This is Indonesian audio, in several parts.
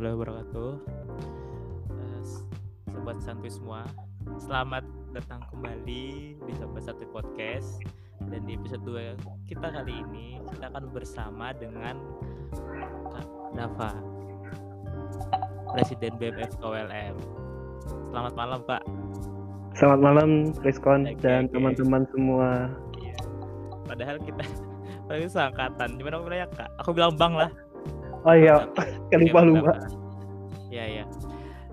warahmatullahi wabarakatuh. Uh, sobat santuy semua, selamat datang kembali di Sobat Santuy Podcast. Dan di episode 2 kita kali ini kita akan bersama dengan Kak Dava, Presiden BMF KWLM. Selamat malam, Pak. Selamat malam, Rizkon Oke, dan teman-teman semua. Iya. Padahal kita padahal seangkatan. Gimana aku bilang ya, Kak? Aku bilang Bang lah. Oh iya, Oke, lupa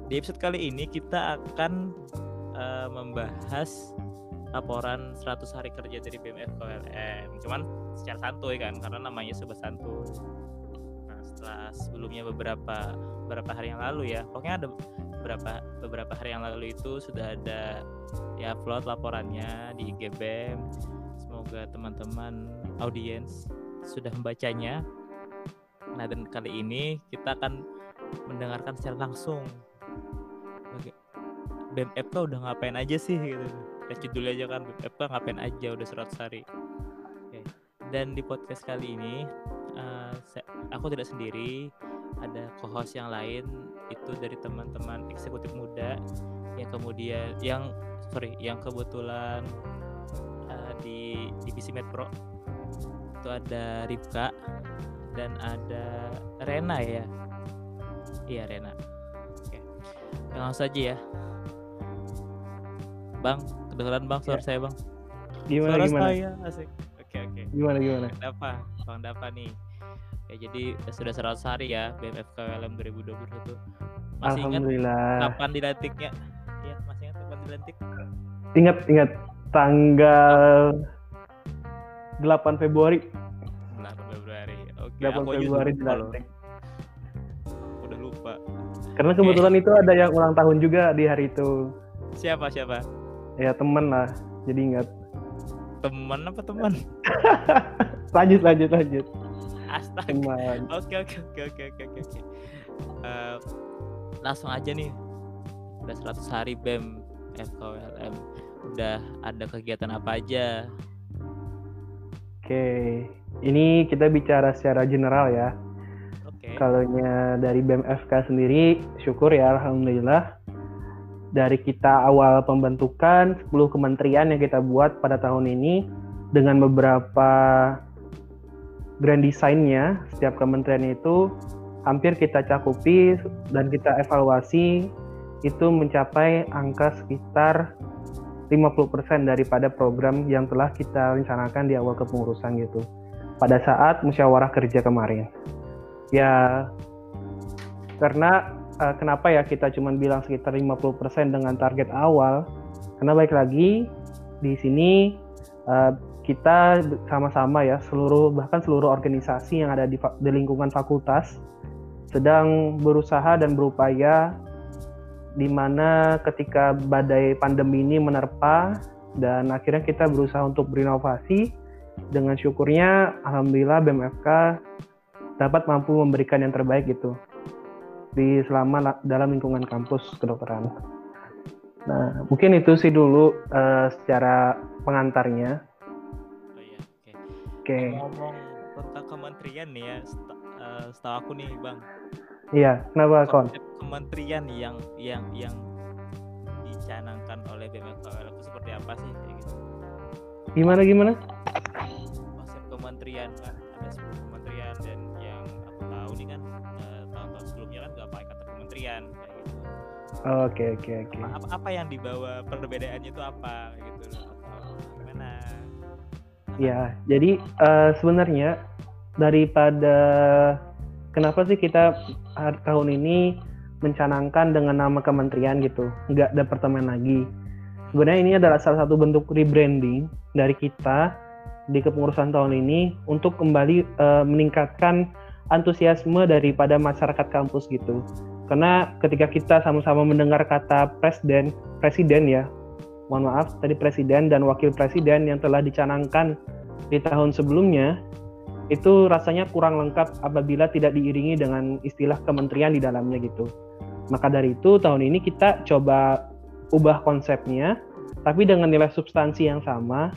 Di episode kali ini kita akan eh, membahas laporan 100 hari kerja dari BMF KLM. Cuman secara santuy kan karena namanya sobat santuy. Nah, setelah sebelumnya beberapa beberapa hari yang lalu ya. Pokoknya ada beberapa beberapa hari yang lalu itu sudah ada ya upload laporannya di IG BEM. Semoga teman-teman audiens sudah membacanya. Nah, dan kali ini kita akan mendengarkan secara langsung Baga- BMFK udah ngapain aja sih gitu. Kita judulnya aja kan BMFK ngapain aja udah 100 hari. Oke. Dan di podcast kali ini se- aku tidak sendiri, ada co-host yang lain itu dari teman-teman eksekutif muda yang kemudian yang sorry yang kebetulan eh, di divisi Medpro itu ada Rifka dan ada Rena ya iya Rena oke langsung saja ya Bang kedengeran Bang suara Ya. saya Bang Gimana suara gimana? saya asik oke oke Gimana gimana? Dapa Bang Dapa nih ya jadi sudah 100 hari ya BMF KLM 2021 masih ingat Alhamdulillah. kapan dilantiknya ya masih ingat kapan dilantik Ingat ingat tanggal 8 Februari. 8 Februari oke 8 aku aja Februari dilantik. Karena kebetulan itu ada yang ulang tahun juga di hari itu. siapa siapa Ya temen lah. Jadi ingat. teman apa teman Lanjut lanjut lanjut. astaga Teman. Oke oke oke oke oke oke. Eh, langsung aja nih. Udah 100 hari BEM FKWLM. Udah ada kegiatan apa aja? Oke. Ini kita bicara secara general ya. Oke. Kalaunya dari BMFK sendiri, syukur ya Alhamdulillah. Dari kita awal pembentukan 10 kementerian yang kita buat pada tahun ini dengan beberapa grand design-nya setiap kementerian itu hampir kita cakupi dan kita evaluasi itu mencapai angka sekitar 50% daripada program yang telah kita rencanakan di awal kepengurusan gitu pada saat musyawarah kerja kemarin ya karena eh, kenapa ya kita cuma bilang sekitar 50% dengan target awal? Karena baik lagi di sini eh, kita sama-sama ya seluruh bahkan seluruh organisasi yang ada di, di lingkungan fakultas sedang berusaha dan berupaya di mana ketika badai pandemi ini menerpa dan akhirnya kita berusaha untuk berinovasi dengan syukurnya alhamdulillah BMFK dapat mampu memberikan yang terbaik gitu di selama la- dalam lingkungan kampus kedokteran. Nah, mungkin itu sih dulu eh, secara pengantarnya. Oh iya, oke. Oke, Ngomong tentang kementerian nih ya, seta- eh, setahu aku nih Bang. iya, kenapa kon? Konsep kementerian yang yang yang dicanangkan oleh BMF KLM itu seperti apa sih? Kayak gitu. Gimana gimana? konsep kementerian kan ada 10 kementerian dan kan tahun-tahun sebelumnya kan gak pakai kata kementerian kayak gitu. Oke, oke, oke. Apa, yang dibawa perbedaannya itu apa gitu gimana? Ya, jadi eh, sebenarnya daripada kenapa sih kita tahun ini mencanangkan dengan nama kementerian gitu, nggak departemen lagi. Sebenarnya ini adalah salah satu bentuk rebranding dari kita di kepengurusan tahun ini untuk kembali eh, meningkatkan antusiasme daripada masyarakat kampus gitu. Karena ketika kita sama-sama mendengar kata presiden, presiden ya, mohon maaf tadi presiden dan wakil presiden yang telah dicanangkan di tahun sebelumnya itu rasanya kurang lengkap apabila tidak diiringi dengan istilah kementerian di dalamnya gitu. Maka dari itu tahun ini kita coba ubah konsepnya tapi dengan nilai substansi yang sama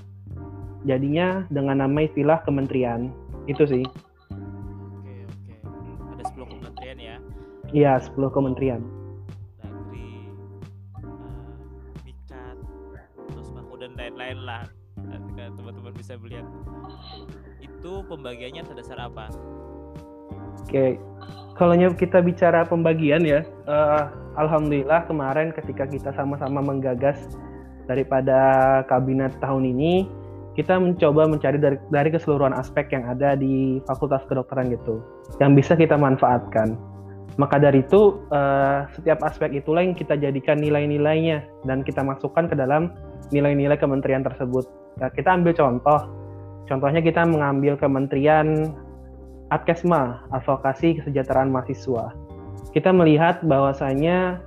jadinya dengan nama istilah kementerian. Itu sih. Iya, 10 kementerian. Dagri, uh, Mikat, terus Mahfud dan lain-lain lah. Nanti teman-teman bisa melihat itu pembagiannya atas dasar apa? Oke, kalau kita bicara pembagian ya, uh, alhamdulillah kemarin ketika kita sama-sama menggagas daripada kabinet tahun ini, kita mencoba mencari dari, dari keseluruhan aspek yang ada di Fakultas Kedokteran gitu, yang bisa kita manfaatkan. Maka dari itu, uh, setiap aspek itulah yang kita jadikan nilai-nilainya dan kita masukkan ke dalam nilai-nilai kementerian tersebut. Nah, kita ambil contoh, contohnya kita mengambil kementerian Adkesma, Advokasi Kesejahteraan Mahasiswa. Kita melihat bahwasanya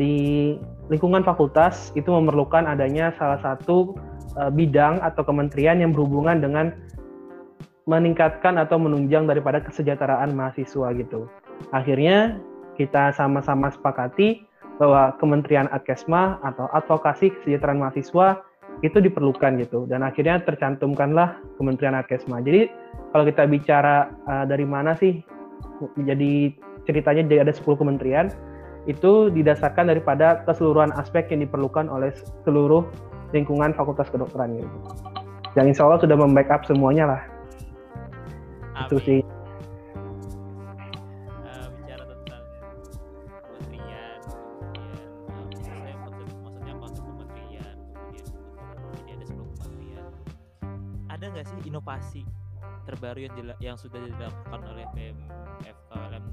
di lingkungan fakultas itu memerlukan adanya salah satu uh, bidang atau kementerian yang berhubungan dengan meningkatkan atau menunjang daripada kesejahteraan mahasiswa gitu. Akhirnya kita sama-sama sepakati bahwa Kementerian Adkesma atau Advokasi Kesejahteraan Mahasiswa itu diperlukan gitu dan akhirnya tercantumkanlah Kementerian Adkesma. Jadi kalau kita bicara uh, dari mana sih jadi ceritanya jadi ada 10 kementerian itu didasarkan daripada keseluruhan aspek yang diperlukan oleh seluruh lingkungan Fakultas Kedokteran gitu. Yang insya Allah sudah membackup semuanya lah. Amin. Itu sih. Ada nggak sih inovasi terbaru yang yang sudah dilakukan oleh PMF KLM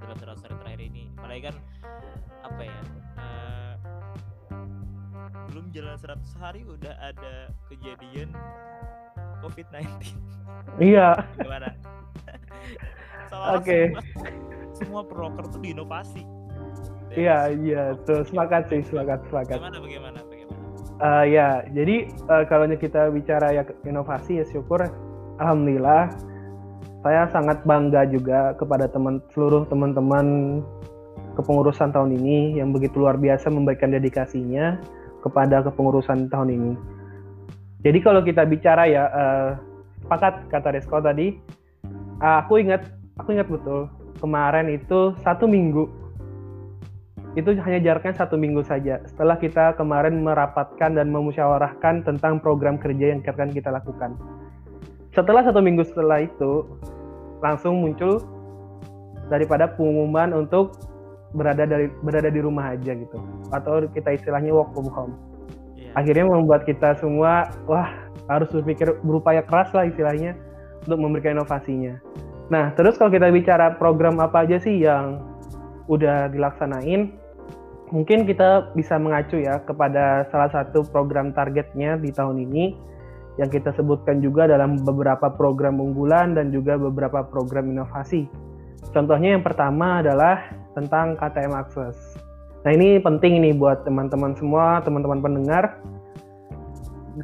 dalam seratus hari terakhir ini? Apalagi kan apa ya? Uh, belum jalan 100 hari udah ada kejadian COVID-19. Iya. Gimana? Oke. Okay. Semua, semua proker tuh diinovasi. Iya, iya, tuh semangat sih, semangat, bagaimana? Uh, ya, jadi uh, kalau kita bicara ya inovasi ya syukur, alhamdulillah, saya sangat bangga juga kepada teman seluruh teman-teman kepengurusan tahun ini yang begitu luar biasa memberikan dedikasinya kepada kepengurusan tahun ini. Jadi kalau kita bicara ya, uh, sepakat kata Resko tadi, uh, aku ingat, aku ingat betul kemarin itu satu minggu, itu hanya jaraknya satu minggu saja. Setelah kita kemarin merapatkan dan memusyawarahkan tentang program kerja yang akan kita lakukan. Setelah satu minggu setelah itu, langsung muncul daripada pengumuman untuk berada dari berada di rumah aja gitu atau kita istilahnya work from home yeah. akhirnya membuat kita semua wah harus berpikir berupaya keras lah istilahnya untuk memberikan inovasinya nah terus kalau kita bicara program apa aja sih yang udah dilaksanain mungkin kita bisa mengacu ya kepada salah satu program targetnya di tahun ini yang kita sebutkan juga dalam beberapa program unggulan dan juga beberapa program inovasi. Contohnya yang pertama adalah tentang KTM Access. Nah ini penting nih buat teman-teman semua, teman-teman pendengar.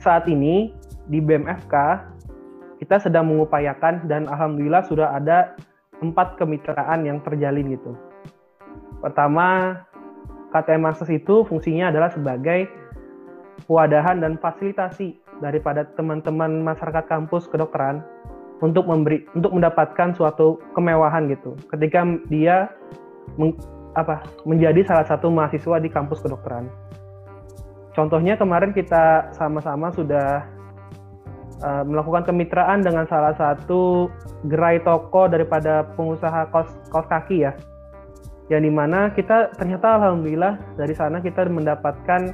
Saat ini di BMFK kita sedang mengupayakan dan alhamdulillah sudah ada empat kemitraan yang terjalin gitu. Pertama, KTM Access itu fungsinya adalah sebagai wadahan dan fasilitasi daripada teman-teman masyarakat kampus kedokteran untuk memberi untuk mendapatkan suatu kemewahan gitu. Ketika dia meng, apa menjadi salah satu mahasiswa di kampus kedokteran. Contohnya kemarin kita sama-sama sudah uh, melakukan kemitraan dengan salah satu gerai toko daripada pengusaha kos kos kaki ya. Yang di mana kita ternyata alhamdulillah dari sana kita mendapatkan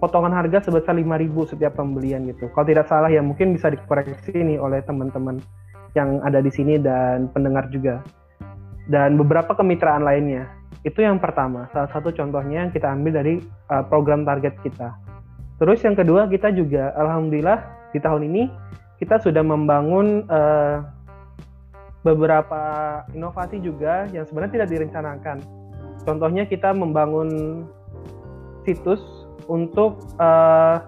potongan harga sebesar 5.000 setiap pembelian gitu. Kalau tidak salah ya mungkin bisa dikoreksi nih oleh teman-teman yang ada di sini dan pendengar juga dan beberapa kemitraan lainnya. Itu yang pertama, salah satu contohnya yang kita ambil dari uh, program target kita. Terus yang kedua kita juga, alhamdulillah di tahun ini kita sudah membangun uh, beberapa inovasi juga yang sebenarnya tidak direncanakan. Contohnya kita membangun situs untuk uh,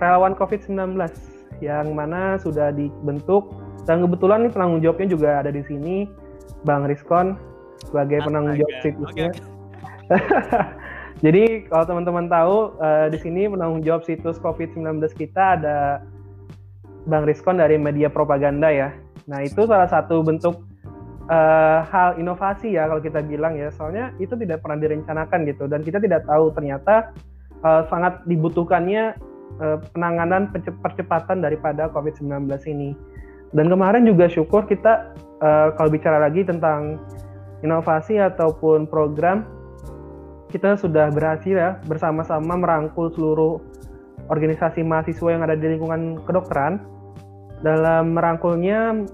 relawan COVID-19 yang mana sudah dibentuk dan kebetulan nih penanggung jawabnya juga ada di sini Bang Riskon sebagai penanggung jawab situsnya. Okay, Jadi kalau teman-teman tahu uh, di sini penanggung jawab situs COVID-19 kita ada Bang Riskon dari media propaganda ya. Nah itu salah satu bentuk uh, hal inovasi ya kalau kita bilang ya. Soalnya itu tidak pernah direncanakan gitu. Dan kita tidak tahu ternyata uh, sangat dibutuhkannya uh, penanganan percepatan daripada COVID-19 ini. Dan kemarin juga syukur kita uh, kalau bicara lagi tentang inovasi ataupun program kita sudah berhasil ya bersama-sama merangkul seluruh organisasi mahasiswa yang ada di lingkungan kedokteran dalam merangkulnya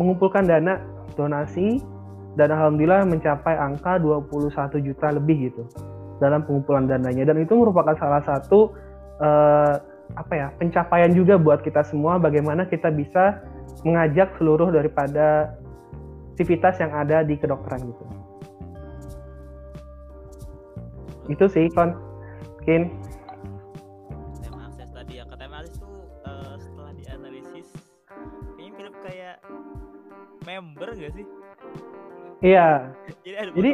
mengumpulkan dana donasi dan alhamdulillah mencapai angka 21 juta lebih gitu dalam pengumpulan dananya dan itu merupakan salah satu uh, apa ya pencapaian juga buat kita semua bagaimana kita bisa mengajak seluruh daripada aktivitas yang ada di kedokteran gitu. Itu sih kon, Kin. Member gak sih? Iya. Jadi jadi,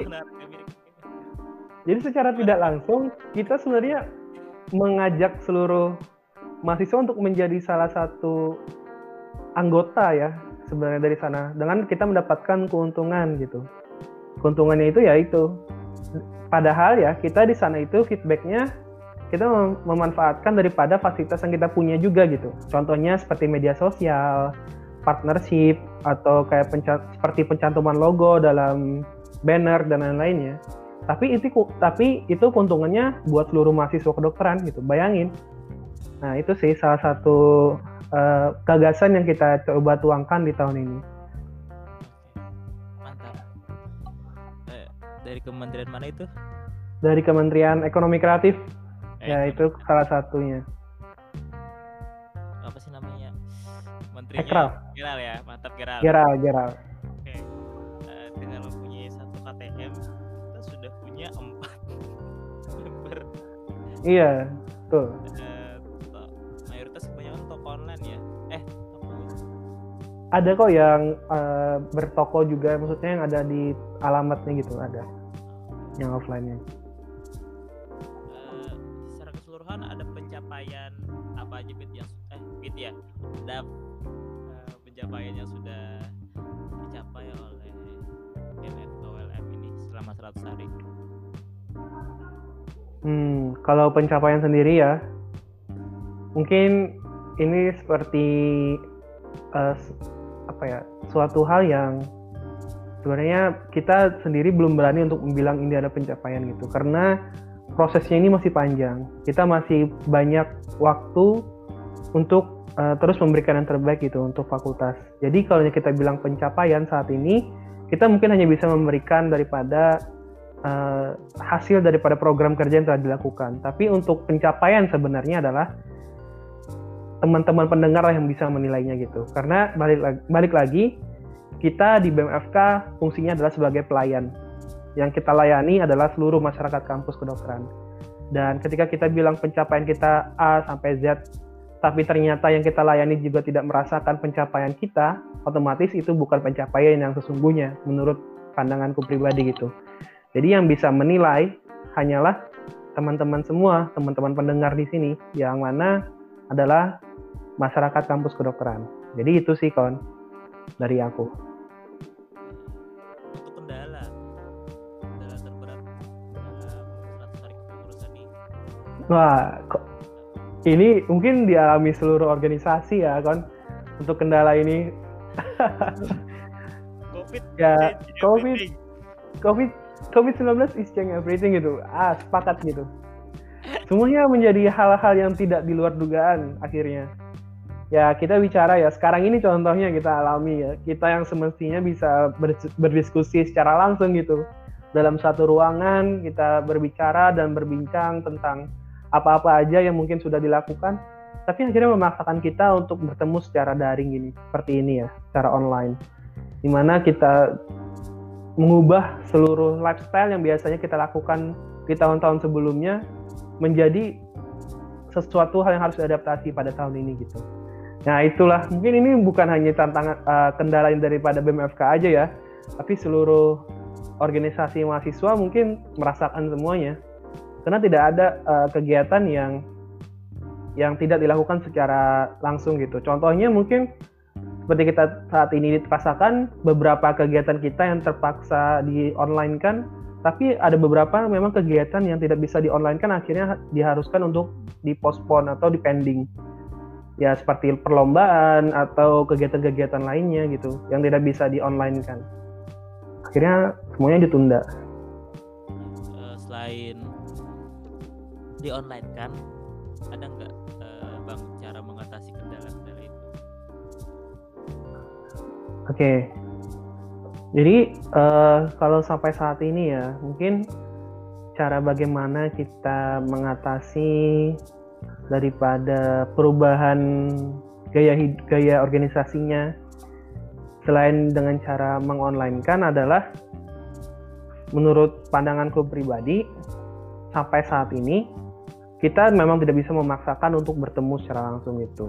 jadi secara tidak langsung kita sebenarnya mengajak seluruh mahasiswa untuk menjadi salah satu anggota ya sebenarnya dari sana dengan kita mendapatkan keuntungan gitu. Keuntungannya itu ya itu. Padahal ya kita di sana itu feedbacknya kita memanfaatkan daripada fasilitas yang kita punya juga gitu. Contohnya seperti media sosial, partnership atau kayak penca seperti pencantuman logo dalam banner dan lain-lainnya. Tapi itu tapi itu keuntungannya buat seluruh mahasiswa kedokteran gitu. Bayangin. Nah, itu sih salah satu uh, gagasan yang kita coba tuangkan di tahun ini. Mantap. Eh, dari kementerian mana itu? Dari Kementerian Ekonomi Kreatif. Eh, ya, itu salah satunya. menterinya Ekral. Geral ya mantap Geral Geral Geral oke uh, dengan mempunyai satu KTM kita sudah punya empat member. Iya tuh uh, mayoritas kebanyakan toko online ya. Eh toko ada kok yang uh, bertoko juga maksudnya yang ada di alamatnya gitu ada yang offline-nya. Uh, secara keseluruhan ada pencapaian apa aja Fit yang eh Fit ya? Ada pencapaian yang sudah dicapai oleh MFKWLM ini selama 100 hari? Hmm, kalau pencapaian sendiri ya, mungkin ini seperti uh, apa ya, suatu hal yang sebenarnya kita sendiri belum berani untuk bilang ini ada pencapaian gitu, karena prosesnya ini masih panjang. Kita masih banyak waktu untuk uh, terus memberikan yang terbaik gitu untuk fakultas. Jadi kalau kita bilang pencapaian saat ini, kita mungkin hanya bisa memberikan daripada uh, hasil daripada program kerja yang telah dilakukan. Tapi untuk pencapaian sebenarnya adalah teman-teman pendengar yang bisa menilainya gitu. Karena balik lagi, balik lagi kita di BMFK fungsinya adalah sebagai pelayan. Yang kita layani adalah seluruh masyarakat kampus kedokteran. Dan ketika kita bilang pencapaian kita A sampai Z tapi ternyata yang kita layani juga tidak merasakan pencapaian kita, otomatis itu bukan pencapaian yang sesungguhnya menurut pandanganku pribadi gitu. Jadi yang bisa menilai hanyalah teman-teman semua, teman-teman pendengar di sini, yang mana adalah masyarakat kampus kedokteran. Jadi itu sih kon dari aku. Untuk kendala, kendala terberat dalam 100 hari kepengurusan ini. Wah, kok ini mungkin dialami seluruh organisasi ya kan untuk kendala ini. COVID ya COVID COVID COVID 19 is change everything gitu. Ah sepakat gitu. Semuanya menjadi hal-hal yang tidak di luar dugaan akhirnya. Ya kita bicara ya sekarang ini contohnya kita alami ya. Kita yang semestinya bisa berdiskusi secara langsung gitu. Dalam satu ruangan kita berbicara dan berbincang tentang apa-apa aja yang mungkin sudah dilakukan tapi akhirnya memaksakan kita untuk bertemu secara daring gini seperti ini ya secara online. Di mana kita mengubah seluruh lifestyle yang biasanya kita lakukan di tahun-tahun sebelumnya menjadi sesuatu hal yang harus diadaptasi pada tahun ini gitu. Nah itulah. Mungkin ini bukan hanya tantangan uh, kendala daripada BMFK aja ya, tapi seluruh organisasi mahasiswa mungkin merasakan semuanya karena tidak ada uh, kegiatan yang yang tidak dilakukan secara langsung gitu. Contohnya mungkin seperti kita saat ini rasakan beberapa kegiatan kita yang terpaksa di online kan tapi ada beberapa memang kegiatan yang tidak bisa di online kan akhirnya diharuskan untuk dipospon atau dipending. Ya seperti perlombaan atau kegiatan-kegiatan lainnya gitu yang tidak bisa di online kan akhirnya semuanya ditunda. Uh, selain di online kan? Ada nggak uh, bang cara mengatasi kendala-kendala itu? Oke. Okay jadi uh, kalau sampai saat ini ya mungkin cara bagaimana kita mengatasi daripada perubahan gaya gaya organisasinya selain dengan cara mengonlinekan adalah menurut pandanganku pribadi sampai saat ini kita memang tidak bisa memaksakan untuk bertemu secara langsung itu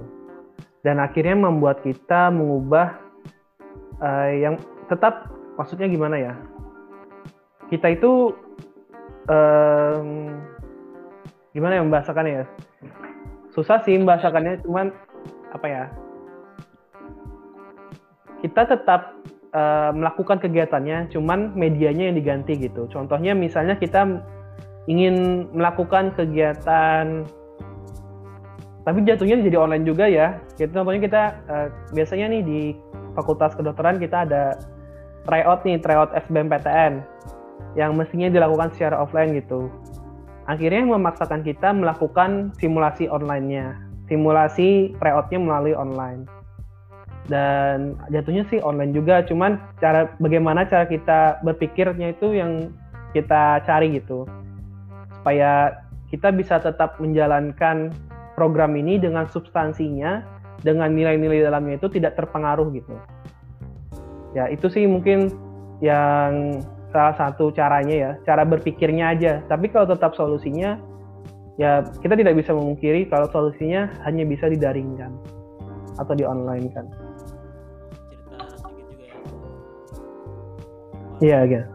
dan akhirnya membuat kita mengubah uh, yang tetap maksudnya gimana ya? Kita itu um, gimana ya membahasakannya ya? Susah sih membahasakannya, cuman apa ya? Kita tetap uh, melakukan kegiatannya, cuman medianya yang diganti gitu. Contohnya misalnya kita ingin melakukan kegiatan tapi jatuhnya jadi online juga ya. Gitu, contohnya kita uh, biasanya nih di Fakultas Kedokteran kita ada tryout nih, tryout SBMPTN yang mestinya dilakukan secara offline gitu. Akhirnya memaksakan kita melakukan simulasi online-nya, simulasi tryoutnya melalui online. Dan jatuhnya sih online juga, cuman cara bagaimana cara kita berpikirnya itu yang kita cari gitu. Supaya kita bisa tetap menjalankan program ini dengan substansinya, dengan nilai-nilai dalamnya itu tidak terpengaruh gitu. Ya itu sih mungkin yang salah satu caranya ya cara berpikirnya aja. Tapi kalau tetap solusinya ya kita tidak bisa memungkiri kalau solusinya hanya bisa didaringkan atau di online kan cerita sedikit juga ya. Iya yeah,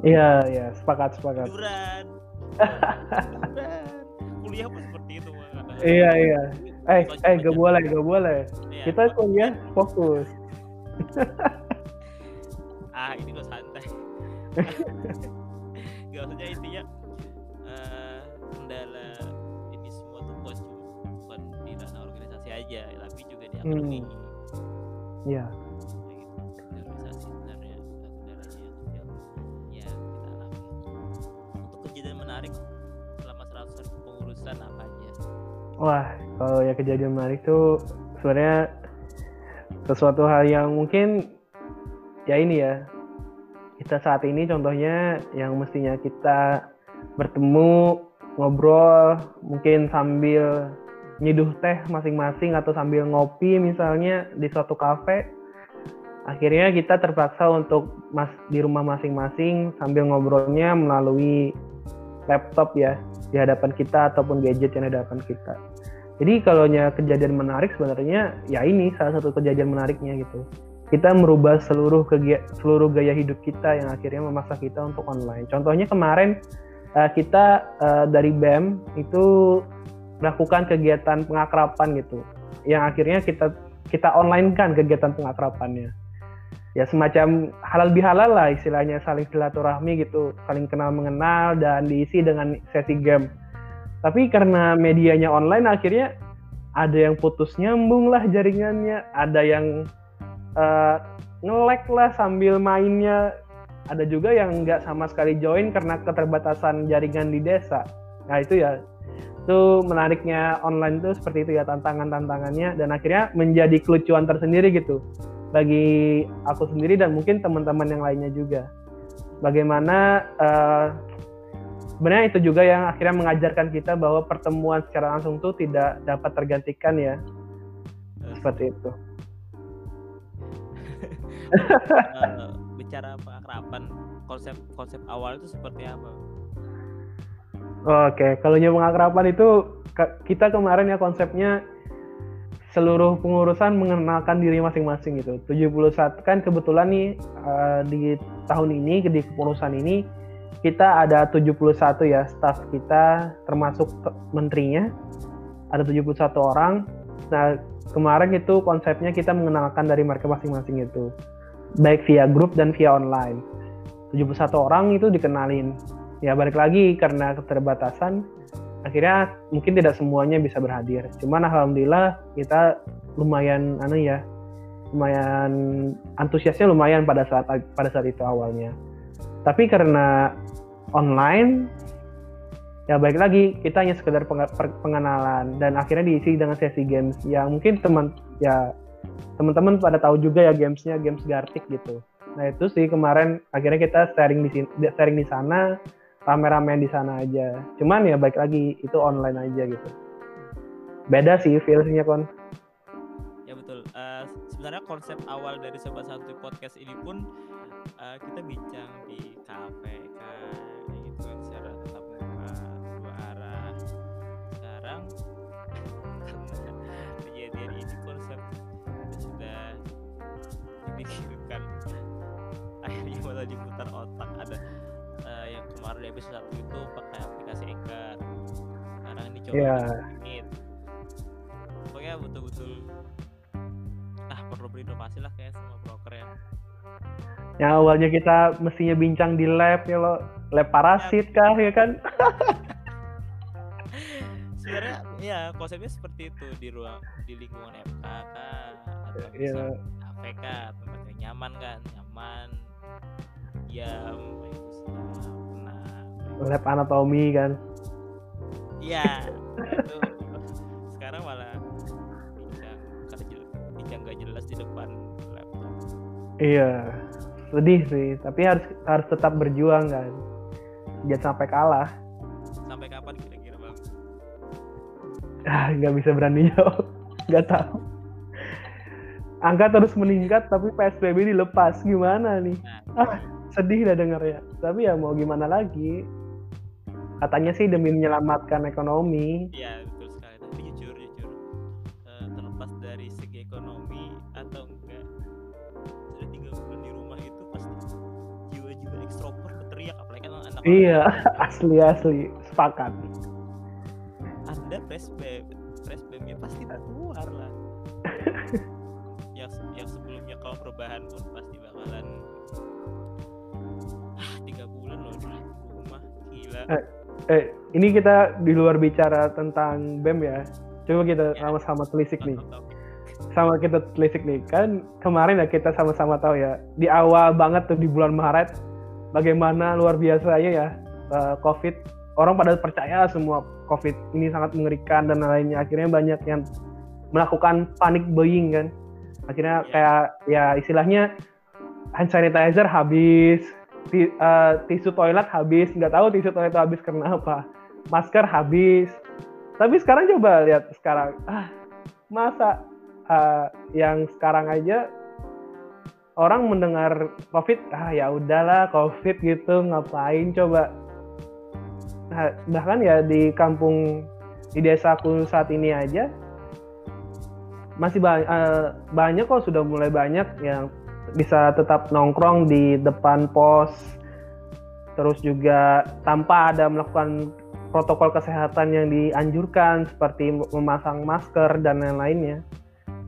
Iya, iya, sepakat, sepakat. Duran. Kuliah pun seperti itu, Iya, iya. Eh, eh, gak boleh, gak boleh. Iya, Kita kuliah fokus. ah, ini lo santai. gak maksudnya intinya uh, kendala ini semua tuh bukan bukan di ranah organisasi aja, tapi juga di akademi. Hmm. Iya. Wah, kalau ya kejadian menarik tuh sebenarnya sesuatu hal yang mungkin ya ini ya kita saat ini contohnya yang mestinya kita bertemu ngobrol mungkin sambil nyeduh teh masing-masing atau sambil ngopi misalnya di suatu kafe akhirnya kita terpaksa untuk mas di rumah masing-masing sambil ngobrolnya melalui laptop ya di hadapan kita ataupun gadget yang di hadapan kita. Jadi kalau kejadian menarik sebenarnya ya ini salah satu kejadian menariknya gitu. Kita merubah seluruh seluruh gaya hidup kita yang akhirnya memaksa kita untuk online. Contohnya kemarin uh, kita uh, dari BEM itu melakukan kegiatan pengakrapan gitu. Yang akhirnya kita kita online kan kegiatan pengakrapannya ya semacam halal bihalal lah istilahnya saling silaturahmi gitu saling kenal mengenal dan diisi dengan sesi game. Tapi karena medianya online akhirnya ada yang putus nyambung lah jaringannya ada yang uh, ngelek lah sambil mainnya. Ada juga yang nggak sama sekali join karena keterbatasan jaringan di desa. Nah itu ya. Itu menariknya online itu seperti itu ya tantangan-tantangannya dan akhirnya menjadi kelucuan tersendiri gitu bagi aku sendiri dan mungkin teman-teman yang lainnya juga. Bagaimana uh, sebenarnya itu juga yang akhirnya mengajarkan kita bahwa pertemuan secara langsung itu tidak dapat tergantikan ya. Seperti itu. uh, cara pengakraban konsep konsep awal itu seperti apa Oke, kalau nyoba pengakraban itu kita kemarin ya konsepnya seluruh pengurusan mengenalkan diri masing-masing gitu. 71 kan kebetulan nih uh, di tahun ini di kepengurusan ini kita ada 71 ya staff kita termasuk menterinya ada 71 orang. Nah, kemarin itu konsepnya kita mengenalkan dari mereka masing-masing itu baik via grup dan via online. 71 orang itu dikenalin. Ya balik lagi karena keterbatasan akhirnya mungkin tidak semuanya bisa berhadir. Cuman alhamdulillah kita lumayan anu ya, lumayan antusiasnya lumayan pada saat pada saat itu awalnya. Tapi karena online ya baik lagi kita hanya sekedar pengenalan dan akhirnya diisi dengan sesi games yang mungkin teman ya teman-teman pada tahu juga ya gamesnya games Gartic gitu. Nah itu sih kemarin akhirnya kita sharing di sharing di sana rame-ramean di sana aja. Cuman ya baik lagi itu online aja gitu. Beda sih feelsnya kon. Ya betul. Uh, sebenarnya konsep awal dari sobat satu podcast ini pun uh, kita bincang di kafe kan, di episode satu itu pakai aplikasi Anchor sekarang ini coba yeah. pokoknya betul-betul ah perlu berinovasi lah kayak semua broker ya yang awalnya kita mestinya bincang di lab ya lo lab parasit ya. kah ya kan sebenarnya ya konsepnya seperti itu di ruang di lingkungan FK kah atau yeah. APK tempat yang nyaman kan nyaman diam lab anatomi kan? Iya sekarang malah bincang gak jelas di depan laptop. Iya sedih sih tapi harus harus tetap berjuang kan? Jangan sampai kalah. Sampai kapan kira-kira bang? Ah nggak bisa berani jawab. Nggak tahu. Angka terus meningkat tapi psbb dilepas. Gimana nih? Nah, ah sedih dah denger ya. Tapi ya mau gimana lagi katanya sih demi menyelamatkan ekonomi. Iya betul sekali. Tapi jujur jujur. Uh, terlepas dari segi ekonomi atau enggak sudah tiga bulan di rumah itu pasti jiwa-jiwa ekstrovert berteriak apalagi kan anak iya asli asli. Sepakat. Anda press presbemnya pasti keluar lah. Yang yang sebelumnya kalau perubahan pun pasti bakalan ah tiga bulan loh di rumah. Gila. Eh, eh ini kita di luar bicara tentang BEM ya. Coba kita ya. sama-sama telisik nih. Sama kita telisik nih. Kan kemarin ya kita sama-sama tahu ya. Di awal banget tuh di bulan Maret bagaimana luar biasanya ya uh, COVID. Orang pada percaya semua COVID ini sangat mengerikan dan lainnya. Akhirnya banyak yang melakukan panic buying kan. Akhirnya ya. kayak ya istilahnya hand sanitizer habis, uh, tisu toilet habis. Nggak tahu tisu toilet habis karena apa. Masker habis. Tapi sekarang coba lihat sekarang. Ah masa uh, yang sekarang aja orang mendengar covid ah ya udahlah covid gitu ngapain coba? Nah, bahkan ya di kampung di desaku saat ini aja masih banyak, uh, banyak kok sudah mulai banyak yang bisa tetap nongkrong di depan pos terus juga tanpa ada melakukan protokol kesehatan yang dianjurkan seperti memasang masker dan lain-lainnya.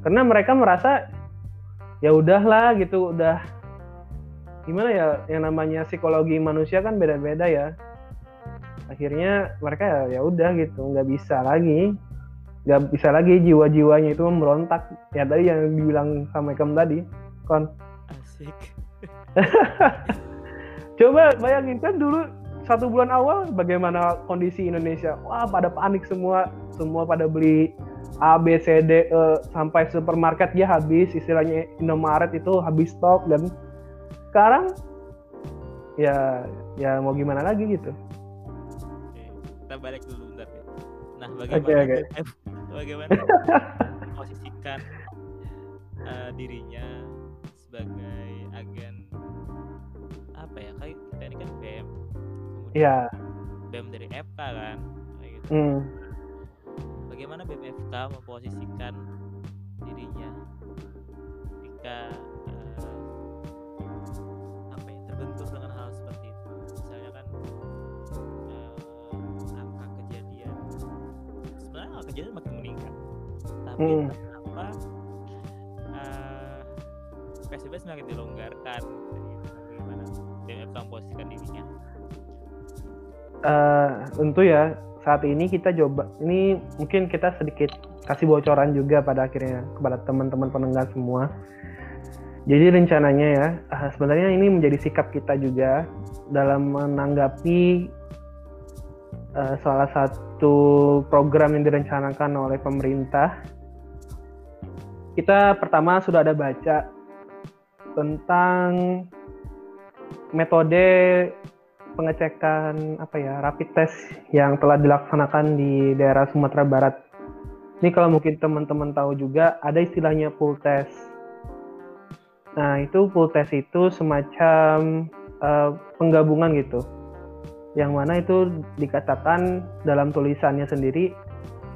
Karena mereka merasa ya udahlah gitu udah gimana ya yang namanya psikologi manusia kan beda-beda ya. Akhirnya mereka ya ya udah gitu nggak bisa lagi. Nggak bisa lagi jiwa-jiwanya itu memberontak. Ya tadi yang dibilang sama kamu tadi kon Asik. Coba bayangin kan dulu satu bulan awal bagaimana kondisi Indonesia. Wah pada panik semua, semua pada beli A, B, C, D, E, sampai supermarket ya habis, istilahnya Indomaret itu habis stok dan sekarang ya ya mau gimana lagi gitu. Oke, kita balik dulu bentar ya. Nah bagaimana okay, okay. bagaimana posisikan uh, dirinya sebagai agen apa ya kayak kita ini kan BM kemudian Iya. BEM dari FK kan kayak gitu. Hmm. bagaimana BMFK memposisikan dirinya ketika eh, apa ya terbentur dengan hal seperti itu misalnya kan eh, angka kejadian sebenarnya angka kejadian makin meningkat tapi Hmm. kenapa eh, PSBB semakin dilonggarkan gitu. bagaimana BMFK memposisikan dirinya Eh, tentu ya saat ini kita coba ini mungkin kita sedikit kasih bocoran juga pada akhirnya kepada teman-teman pendengar semua. Jadi rencananya ya eh, sebenarnya ini menjadi sikap kita juga dalam menanggapi eh, salah satu program yang direncanakan oleh pemerintah. Kita pertama sudah ada baca tentang metode pengecekan apa ya rapid test yang telah dilaksanakan di daerah Sumatera Barat. Ini kalau mungkin teman-teman tahu juga ada istilahnya pool test. Nah itu pool test itu semacam eh, penggabungan gitu, yang mana itu dikatakan dalam tulisannya sendiri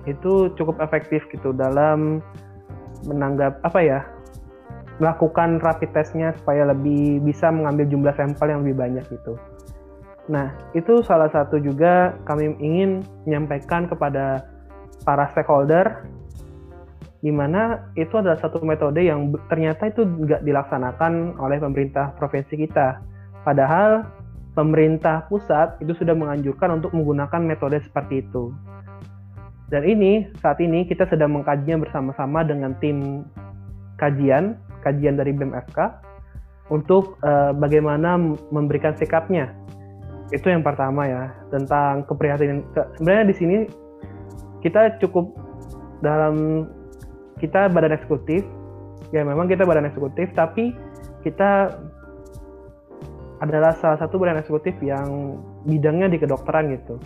itu cukup efektif gitu dalam menanggap apa ya melakukan rapid testnya supaya lebih bisa mengambil jumlah sampel yang lebih banyak gitu. Nah, itu salah satu juga kami ingin menyampaikan kepada para stakeholder di mana itu adalah satu metode yang ternyata itu nggak dilaksanakan oleh pemerintah provinsi kita. Padahal pemerintah pusat itu sudah menganjurkan untuk menggunakan metode seperti itu. Dan ini saat ini kita sedang mengkajinya bersama-sama dengan tim kajian, kajian dari BMFK untuk eh, bagaimana memberikan sikapnya. Itu yang pertama ya tentang keprihatinan. Ke- sebenarnya di sini kita cukup dalam kita badan eksekutif. Ya memang kita badan eksekutif tapi kita adalah salah satu badan eksekutif yang bidangnya di kedokteran gitu.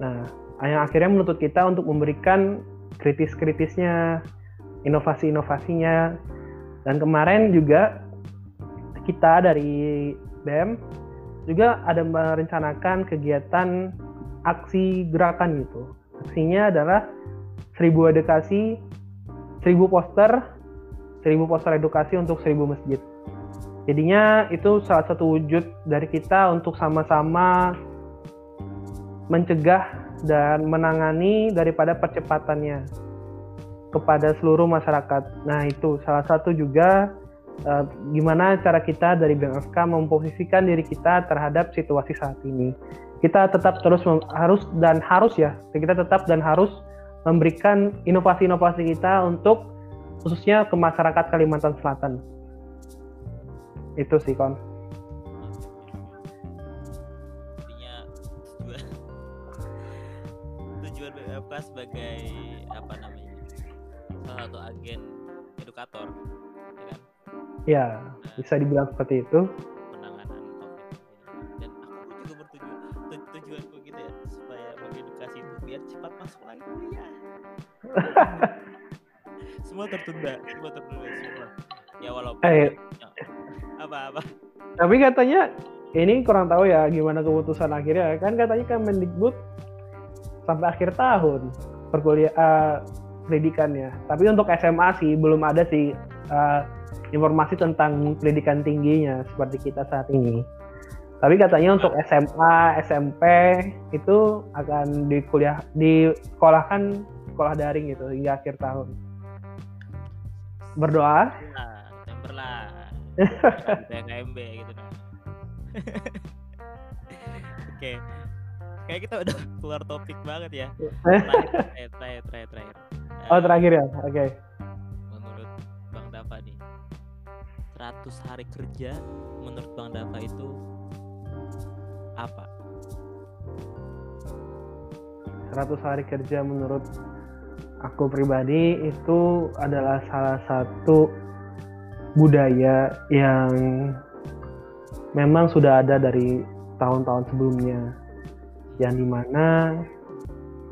Nah yang akhirnya menuntut kita untuk memberikan kritis-kritisnya inovasi-inovasinya dan kemarin juga kita dari BEM juga ada merencanakan kegiatan aksi gerakan gitu. Aksinya adalah seribu edukasi, seribu poster, seribu poster edukasi untuk seribu masjid. Jadinya itu salah satu wujud dari kita untuk sama-sama mencegah dan menangani daripada percepatannya kepada seluruh masyarakat. Nah itu salah satu juga eh, gimana cara kita dari BMFK memposisikan diri kita terhadap situasi saat ini. Kita tetap terus harus dan harus ya, kita tetap dan harus memberikan inovasi-inovasi kita untuk khususnya ke masyarakat Kalimantan Selatan. Itu sih kon. sebagai salah satu agen edukator ya kan? Ya bisa dibilang seperti itu. penanganan COVID dan aku juga bertujuan tu- tujuanku gitu ya supaya mengedukasi itu biar cepat masuk lagi kuliah. Semua tertunda semua tertunda semua. Ya walaupun Eh. ya, apa apa? Tapi katanya ini kurang tahu ya gimana keputusan akhirnya. Kan katanya kan Mendikbud sampai akhir tahun perkuliahan pendidikannya. Tapi untuk SMA sih belum ada sih eh, informasi tentang pendidikan tingginya seperti kita saat ini. Tapi katanya untuk SMA, SMP itu akan di kuliah di sekolahkan sekolah daring gitu hingga akhir tahun. Berdoa September lah gitu nah oke kayak kita udah keluar topik banget ya. Terakhir terakhir terakhir terakhir Oh Eh, terakhir ya, oke. menurut Bang Dava nih 100 hari kerja menurut Bang Dava itu apa? 100 hari kerja menurut aku pribadi itu adalah salah satu budaya yang memang sudah ada dari tahun-tahun sebelumnya yang di mana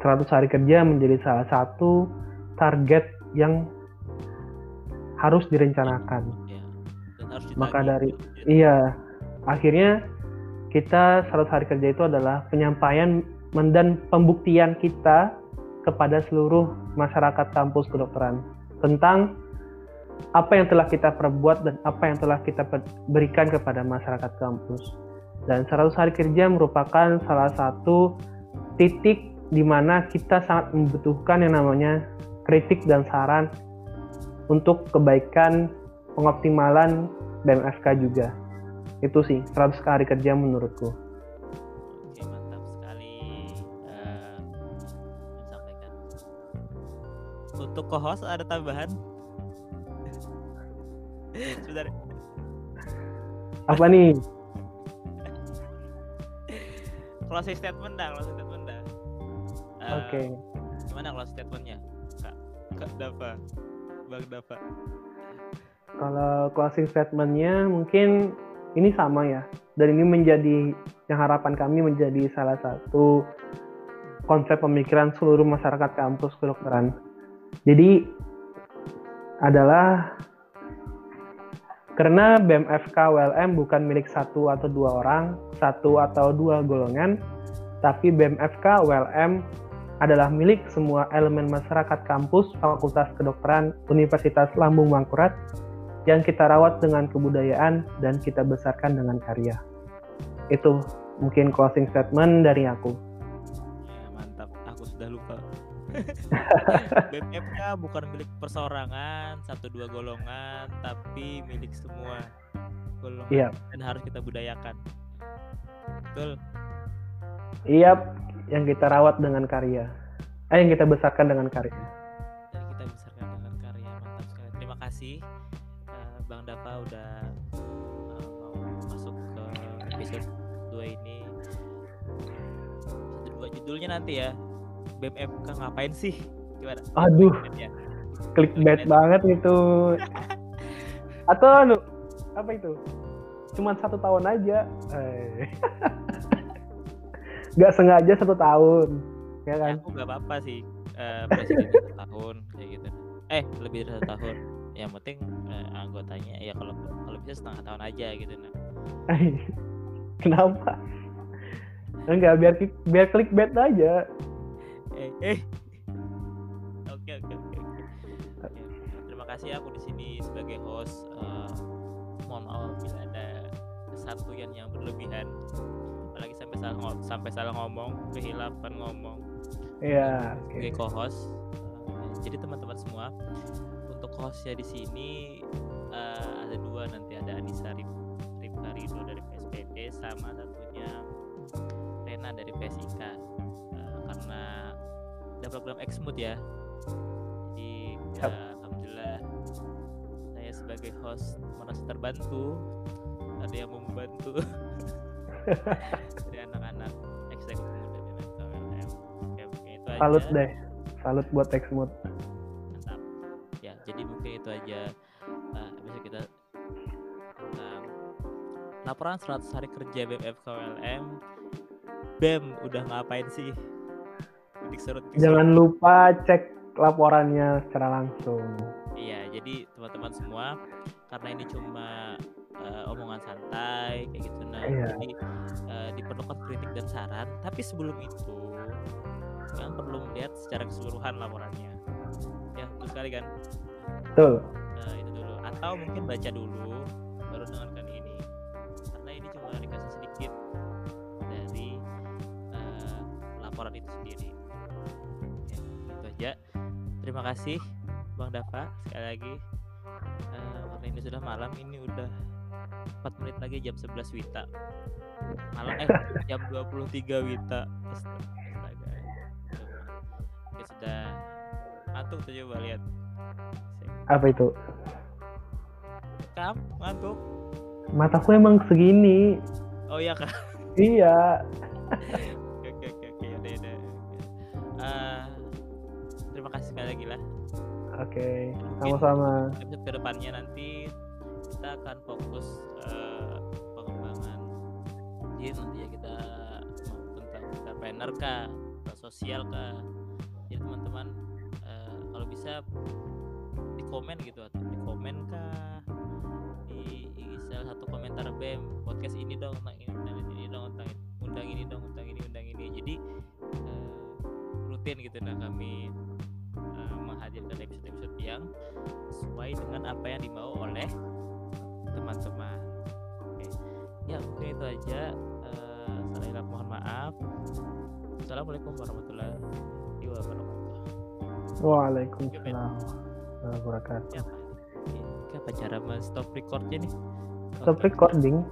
100 hari kerja menjadi salah satu target yang harus direncanakan ya dan harus Maka dari- gitu. iya akhirnya kita 100 hari kerja itu adalah penyampaian dan pembuktian kita kepada seluruh masyarakat kampus kedokteran tentang apa yang telah kita perbuat dan apa yang telah kita berikan kepada masyarakat kampus. Dan 100 hari kerja merupakan salah satu titik di mana kita sangat membutuhkan yang namanya kritik dan saran untuk kebaikan pengoptimalan BMFK juga. Itu sih 100 hari kerja menurutku. Oke, mantap sekali uh, disampaikan. Untuk co-host ada tambahan? Sebentar. Apa nih? Closing statement dah, closing statement dah. Uh, Oke. Okay. Gimana closing statementnya, Kak? Kak Dava, Bang Dava. Kalau closing statementnya mungkin ini sama ya. Dan ini menjadi yang harapan kami menjadi salah satu konsep pemikiran seluruh masyarakat kampus kedokteran. Jadi adalah karena BMFK WLM bukan milik satu atau dua orang, satu atau dua golongan, tapi BMFK WLM adalah milik semua elemen masyarakat kampus Fakultas Kedokteran Universitas Lambung Mangkurat yang kita rawat dengan kebudayaan dan kita besarkan dengan karya. Itu mungkin closing statement dari aku. Ya, mantap. Aku sudah lupa. BMFK bukan milik perseorangan, satu dua golongan, tapi milik semua golongan iya. dan harus kita budayakan. Betul. Iya, yang kita rawat dengan karya. Eh, yang kita besarkan dengan karya. Dan kita besarkan dengan karya. Mantap sekali. Terima kasih uh, Bang Dava udah uh, mau masuk ke episode 2 ini. Dua judulnya nanti ya BMFK ngapain sih? Gimana? Aduh. Clickbait banget itu. Atau anu, apa itu? Cuman satu tahun aja. Eh. Gak sengaja satu tahun. Ya kan? Ya, aku gak apa-apa sih. Uh, presiden satu tahun kayak gitu. Eh, lebih dari satu tahun. Yang penting uh, anggotanya ya kalau kalau bisa setengah tahun aja gitu nah. Kenapa? Enggak, biar biar clickbait aja eh eh oke oke oke terima kasih aku di sini sebagai host uh, mohon maaf bila ada kesatuan yang berlebihan. Apalagi sampai salah ngomong, sampai salah ngomong kehilapan ngomong. Iya yeah, sebagai co-host. Uh, jadi teman-teman semua untuk hostnya di sini uh, ada dua. Nanti ada Anissa Ripka Rido dari PSPP sama satunya Rena dari PSIK uh, karena ada program Xmood ya. Jadi ya, alhamdulillah saya sebagai host merasa terbantu ada yang membantu dari anak-anak eksekutif muda dan mungkin itu aja. Salut deh, salut buat Xmood. Mantap. Ya, jadi mungkin itu aja uh, bisa kita laporan 100 hari kerja BMF KLM. BEM udah ngapain sih Jangan lupa cek laporannya secara langsung. Iya, jadi teman-teman semua karena ini cuma uh, omongan santai kayak gitu nah. Iya. Jadi uh, diperlukan kritik dan saran, tapi sebelum itu kalian perlu melihat secara keseluruhan laporannya. Ya, betul sekali kan? Betul. Nah, itu dulu. Atau mungkin baca dulu baru dengarkan ini. Karena ini cuma dikasih sedikit dari uh, laporan itu sendiri aja terima kasih Bang Dava sekali lagi uh, karena ini sudah malam ini udah 4 menit lagi jam 11 Wita. Malam eh jam 23 Wita. Astaga oke sudah. Ngantuk tuh coba lihat. Apa itu? Kam ngantuk? Mataku emang segini. Oh iya kak. Iya. Sekali lagi lah. Oke okay. sama-sama. episode ke depannya nanti kita akan fokus uh, pengembangan jadi nanti ya kita tentang entrepreneur kah sosial kah. Jadi teman-teman uh, kalau bisa di komen gitu atau di komen kah di, salah satu komen antar BEM podcast ini dong undang ini undang ini dong ini undang ini dong undang ini undang ini. Jadi uh, rutin gitu nah kami menghadirkan episode-episode yang sesuai dengan apa yang dimau oleh teman-teman oke ya mungkin itu aja uh, saya mohon maaf assalamualaikum warahmatullahi wabarakatuh Waalaikumsalam warahmatullahi wabarakatuh. Ya, apa cara men stop recordnya nih? Stop recording.